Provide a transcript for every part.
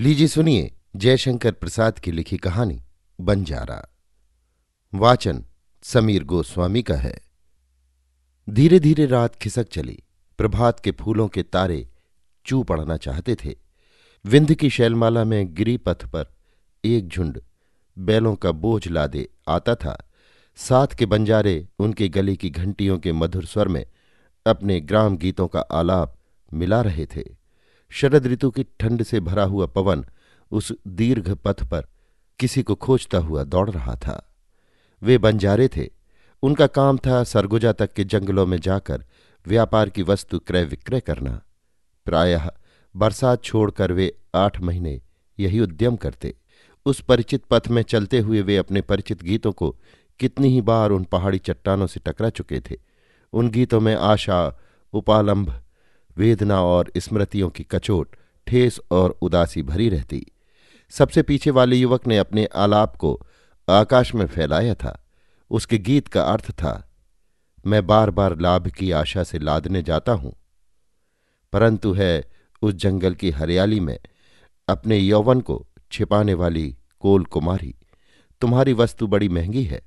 लीजिए सुनिए जयशंकर प्रसाद की लिखी कहानी बंजारा वाचन समीर गोस्वामी का है। धीरे धीरे रात खिसक चली। प्रभात के फूलों के तारे चू पड़ना चाहते थे। विंध्य की शैलमाला में गिरी पथ पर एक झुंड बैलों का बोझ लादे आता था। साथ के बंजारे उनके गले की घंटियों के मधुर स्वर में अपने ग्राम गीतों का आलाप मिला रहे थे। शरद ऋतु की ठंड से भरा हुआ पवन उस दीर्घ पथ पर किसी को खोजता हुआ दौड़ रहा था। वे बंजारे थे। उनका काम था सरगुजा तक के जंगलों में जाकर व्यापार की वस्तु क्रय विक्रय करना। प्रायः बरसात छोड़कर वे आठ महीने यही उद्यम करते। उस परिचित पथ में चलते हुए वे अपने परिचित गीतों को कितनी ही बार उन पहाड़ी चट्टानों से टकरा चुके थे। उन गीतों में आशा उपालंभ वेदना और स्मृतियों की कचोट, ठेस और उदासी भरी रहती। सबसे पीछे वाले युवक ने अपने आलाप को आकाश में फैलाया था। उसके गीत का अर्थ था, मैं बार बार लाभ की आशा से लादने जाता हूँ। परंतु है उस जंगल की हरियाली में अपने यौवन को छिपाने वाली कोल कुमारी। तुम्हारी वस्तु बड़ी महँगी है।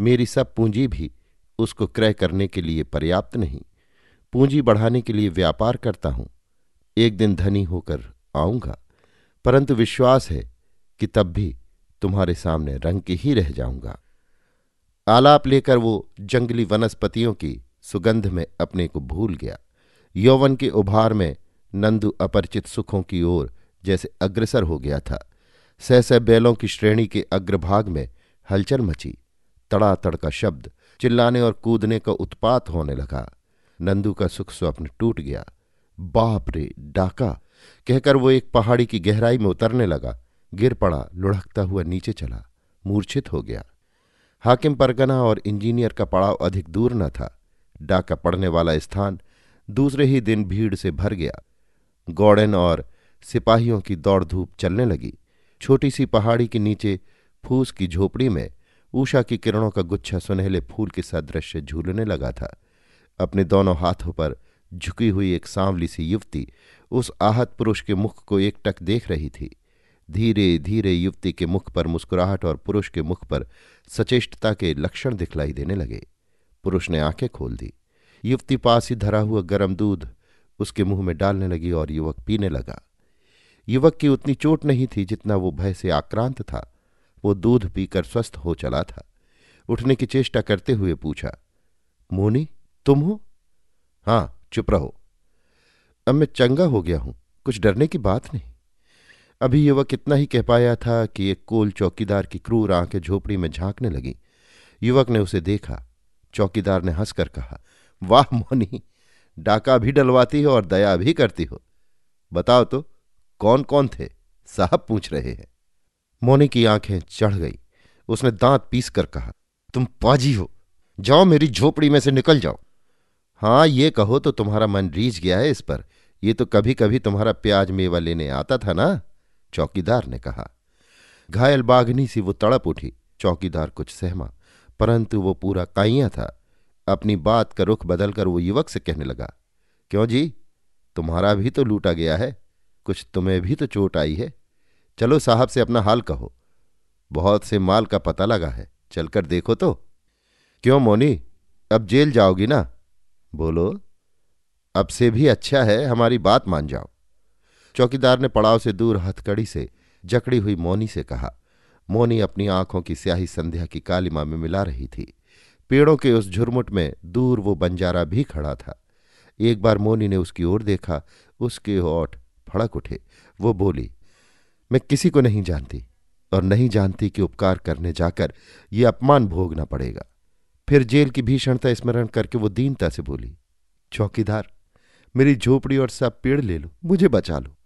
मेरी सब पूंजी भी उसको क्रय करने के लिए पर्याप्त नहीं। पूंजी बढ़ाने के लिए व्यापार करता हूँ। एक दिन धनी होकर आऊँगा, परंतु विश्वास है कि तब भी तुम्हारे सामने रंग के ही रह जाऊँगा। आलाप लेकर वो जंगली वनस्पतियों की सुगंध में अपने को भूल गया। यौवन के उभार में नंदु अपरिचित सुखों की ओर जैसे अग्रसर हो गया था। सहसह बैलों की श्रेणी के अग्रभाग में हलचल मची। तड़ातड़ का शब्द चिल्लाने और कूदने का उत्पात होने लगा। नंदू का सुख स्वप्न टूट गया। बाप रे, डाका। कहकर वो एक पहाड़ी की गहराई में उतरने लगा। गिर पड़ा, लुढ़कता हुआ नीचे चला। मूर्छित हो गया। हाकिम परगना और इंजीनियर का पड़ाव अधिक दूर न था। डाका पड़ने वाला स्थान दूसरे ही दिन भीड़ से भर गया। गौड़न और सिपाहियों की दौड़ धूप चलने लगी। छोटी सी पहाड़ी के नीचे फूस की झोपड़ी में ऊषा की किरणों का गुच्छा सुनहले फूल के सदृश्य झूलने लगा था। अपने दोनों हाथों पर झुकी हुई एक सांवली सी युवती उस आहत पुरुष के मुख को एकटक देख रही थी। धीरे धीरे युवती के मुख पर मुस्कुराहट और पुरुष के मुख पर सचेष्टता के लक्षण दिखलाई देने लगे। पुरुष ने आँखें खोल दी। युवती पास ही धरा हुआ गर्म दूध उसके मुँह में डालने लगी और युवक पीने लगा। युवक की उतनी चोट नहीं थी जितना वो भय से आक्रांत था। वो दूध पीकर स्वस्थ हो चला था। उठने की चेष्टा करते हुए पूछा, मोनी तुम हो? हाँ, चुप रहो। अब मैं चंगा हो गया हूँ, कुछ डरने की बात नहीं। अभी युवक इतना ही कह पाया था कि एक कोल चौकीदार की क्रूर आँखें झोपड़ी में झांकने लगी। युवक ने उसे देखा, चौकीदार ने हंसकर कहा, वाह मोनी, डाका भी डलवाती हो और दया भी करती हो। बताओ तो कौन कौन थे? साहब पूछ रहे हैं। मोनी की आँखें चढ़ गई। उसने दांत पीस कर कहा, तुम पाजी हो। जाओ मेरी झोपड़ी में से निकल जाओ। हाँ ये कहो तो तुम्हारा मन रीझ गया है इस पर। ये तो कभी कभी तुम्हारा प्याज मेवा लेने आता था ना? चौकीदार ने कहा। घायल बाघनी सी वो तड़प उठी। चौकीदार कुछ सहमा, परंतु वो पूरा काइया था। अपनी बात का रुख बदलकर वो युवक से कहने लगा, क्यों जी? तुम्हारा भी तो लूटा गया है। कुछ तुम्हें भी तो चोट आई है। चलो साहब से अपना हाल कहो। बहुत से माल का पता लगा है। चलकर देखो तो। क्यों मोनी? अब जेल जाओगी ना? बोलो, अब से भी अच्छा है हमारी बात मान जाओ। चौकीदार ने पड़ाव से दूर हथकड़ी से जकड़ी हुई मोनी से कहा। मोनी अपनी आँखों की स्याही संध्या की कालिमा में मिला रही थी। पेड़ों के उस झुरमुट में दूर वो बंजारा भी खड़ा था। एक बार मोनी ने उसकी ओर देखा, उसके ओठ फड़क उठे। वो बोली, मैं किसी को नहीं जानती और नहीं जानती कि उपकार करने जाकर ये अपमान भोगना पड़ेगा। फिर जेल की भीषणता स्मरण करके वो दीनता से बोली, चौकीदार, मेरी झोपड़ी और सब पेड़ ले लो, मुझे बचा लो।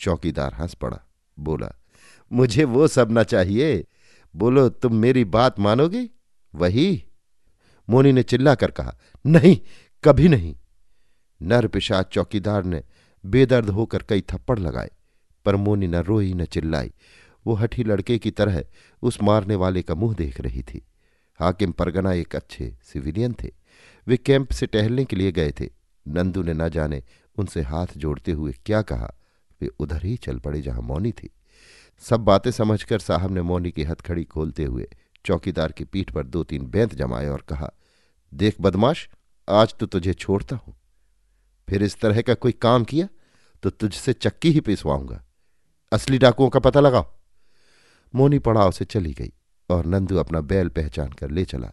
चौकीदार हंस पड़ा, बोला, मुझे वो सब ना चाहिए। बोलो, तुम मेरी बात मानोगे? वही। मोनी ने चिल्लाकर कहा, नहीं, कभी नहीं। नर पिशाच चौकीदार ने बेदर्द होकर कई थप्पड़ लगाए, पर मोनी न रोई, न चिल्लाई। वो हठी लड़के की तरह उस मारने वाले का मुँह देख रही थी। हाकिम परगना एक अच्छे सिविलियन थे। वे कैंप से टहलने के लिए गए थे। नंदू ने न जाने उनसे हाथ जोड़ते हुए क्या कहा। वे उधर ही चल पड़े जहाँ मौनी थी। सब बातें समझकर साहब ने मौनी की हथखड़ी खोलते हुए चौकीदार की पीठ पर दो तीन बैंत जमाए और कहा, देख बदमाश, आज तो तुझे छोड़ता हूँ। फिर इस तरह का कोई काम किया तो तुझसे चक्की ही पिसवाऊँगा। असली डाकुओं का पता लगाओ। मोनी पड़ाव से चली गई। और नंदू अपना बैल पहचान कर ले चला।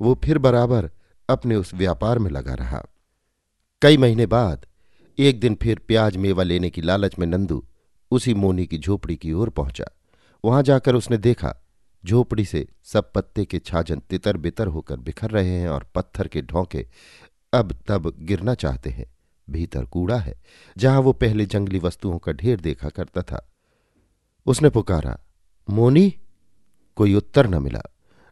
वो फिर बराबर अपने उस व्यापार में लगा रहा। कई महीने बाद, एक दिन फिर प्याज मेवा लेने की लालच में नंदू उसी मोनी की झोपड़ी की ओर पहुँचा। वहाँ जाकर उसने देखा, झोपड़ी से सब पत्ते के छाजन तितर बितर होकर बिखर रहे हैं और पत्थर के ढोंके अब तब गिरना चाहते हैं। भीतर कूड़ा है, जहाँ वो पहले जंगली वस्तुओं का ढेर देखा करता था। उसने पुकारा, मोनी कोई उत्तर न मिला।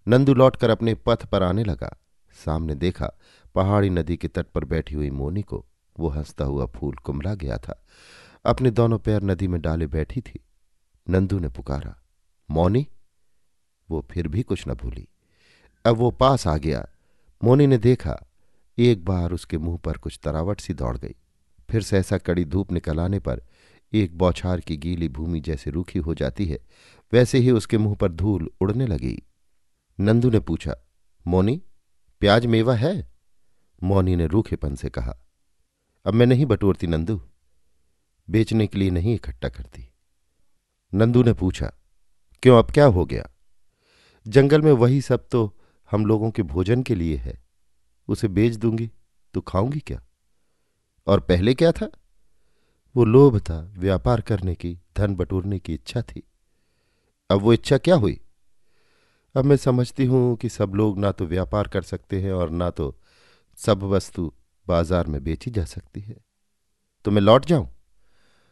नंदू लौटकर अपने पथ पर आने लगा। सामने देखा, पहाड़ी नदी के तट पर बैठी हुई मोनी को। वो हंसता हुआ फूल कुमला गया था। अपने दोनों पैर नदी में डाले बैठी थी। नंदू ने पुकारा, मौनी? वो फिर भी कुछ न भूली। अब वो पास आ गया। मोनी ने देखा, एक बार उसके मुँह पर कुछ तरावट सी दौड़ गई। फिर सहसा कड़ी धूप निकल आने पर एक बौछार की गीली भूमि जैसे रूखी हो जाती है, वैसे ही उसके मुँह पर धूल उड़ने लगी। नंदू ने पूछा, मोनी, प्याज मेवा है? मौनी ने रूखेपन से कहा, अब मैं नहीं बटोरती नंदू, बेचने के लिए नहीं इकट्ठा करती। नंदू ने पूछा, क्यों, अब क्या हो गया? जंगल में वही सब तो हम लोगों के भोजन के लिए है, उसे बेच दूँगी तो खाऊँगी क्या? और पहले क्या था? वो लोभ था व्यापार करने की, धन बटोरने की इच्छा थी। अब वो इच्छा क्या हुई? अब मैं समझती हूँ कि सब लोग ना तो व्यापार कर सकते हैं और ना तो सब वस्तु बाज़ार में बेची जा सकती है। तो मैं लौट जाऊँ?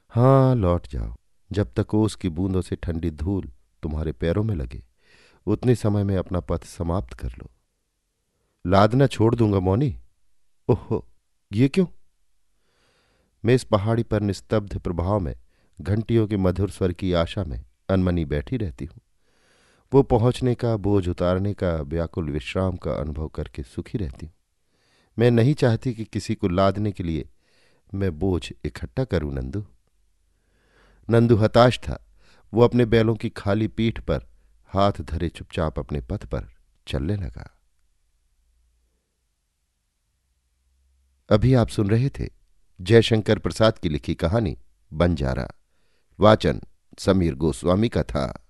हाँ लौट जाओ। जब तक ओस की बूंदों से ठंडी धूल तुम्हारे पैरों में लगे, उतने समय में अपना पथ समाप्त कर लो। लादना छोड़ दूँगा, मौनी। ओहो, ये क्यों? मैं इस पहाड़ी पर निस्तब्ध प्रभाव में, घंटियों के मधुर स्वर की आशा में अनमनी बैठी रहती हूँ। वो पहुँचने का, बोझ उतारने का, व्याकुल विश्राम का अनुभव करके सुखी रहती हूँ। मैं नहीं चाहती कि किसी को लादने के लिए मैं बोझ इकट्ठा करूँ, नंदू। नंदू हताश था। वो अपने बैलों की खाली पीठ पर हाथ धरे चुपचाप अपने पथ पर चलने लगा। अभी आप सुन रहे थे जयशंकर प्रसाद की लिखी कहानी बंजारा वाचन समीर गोस्वामी का था।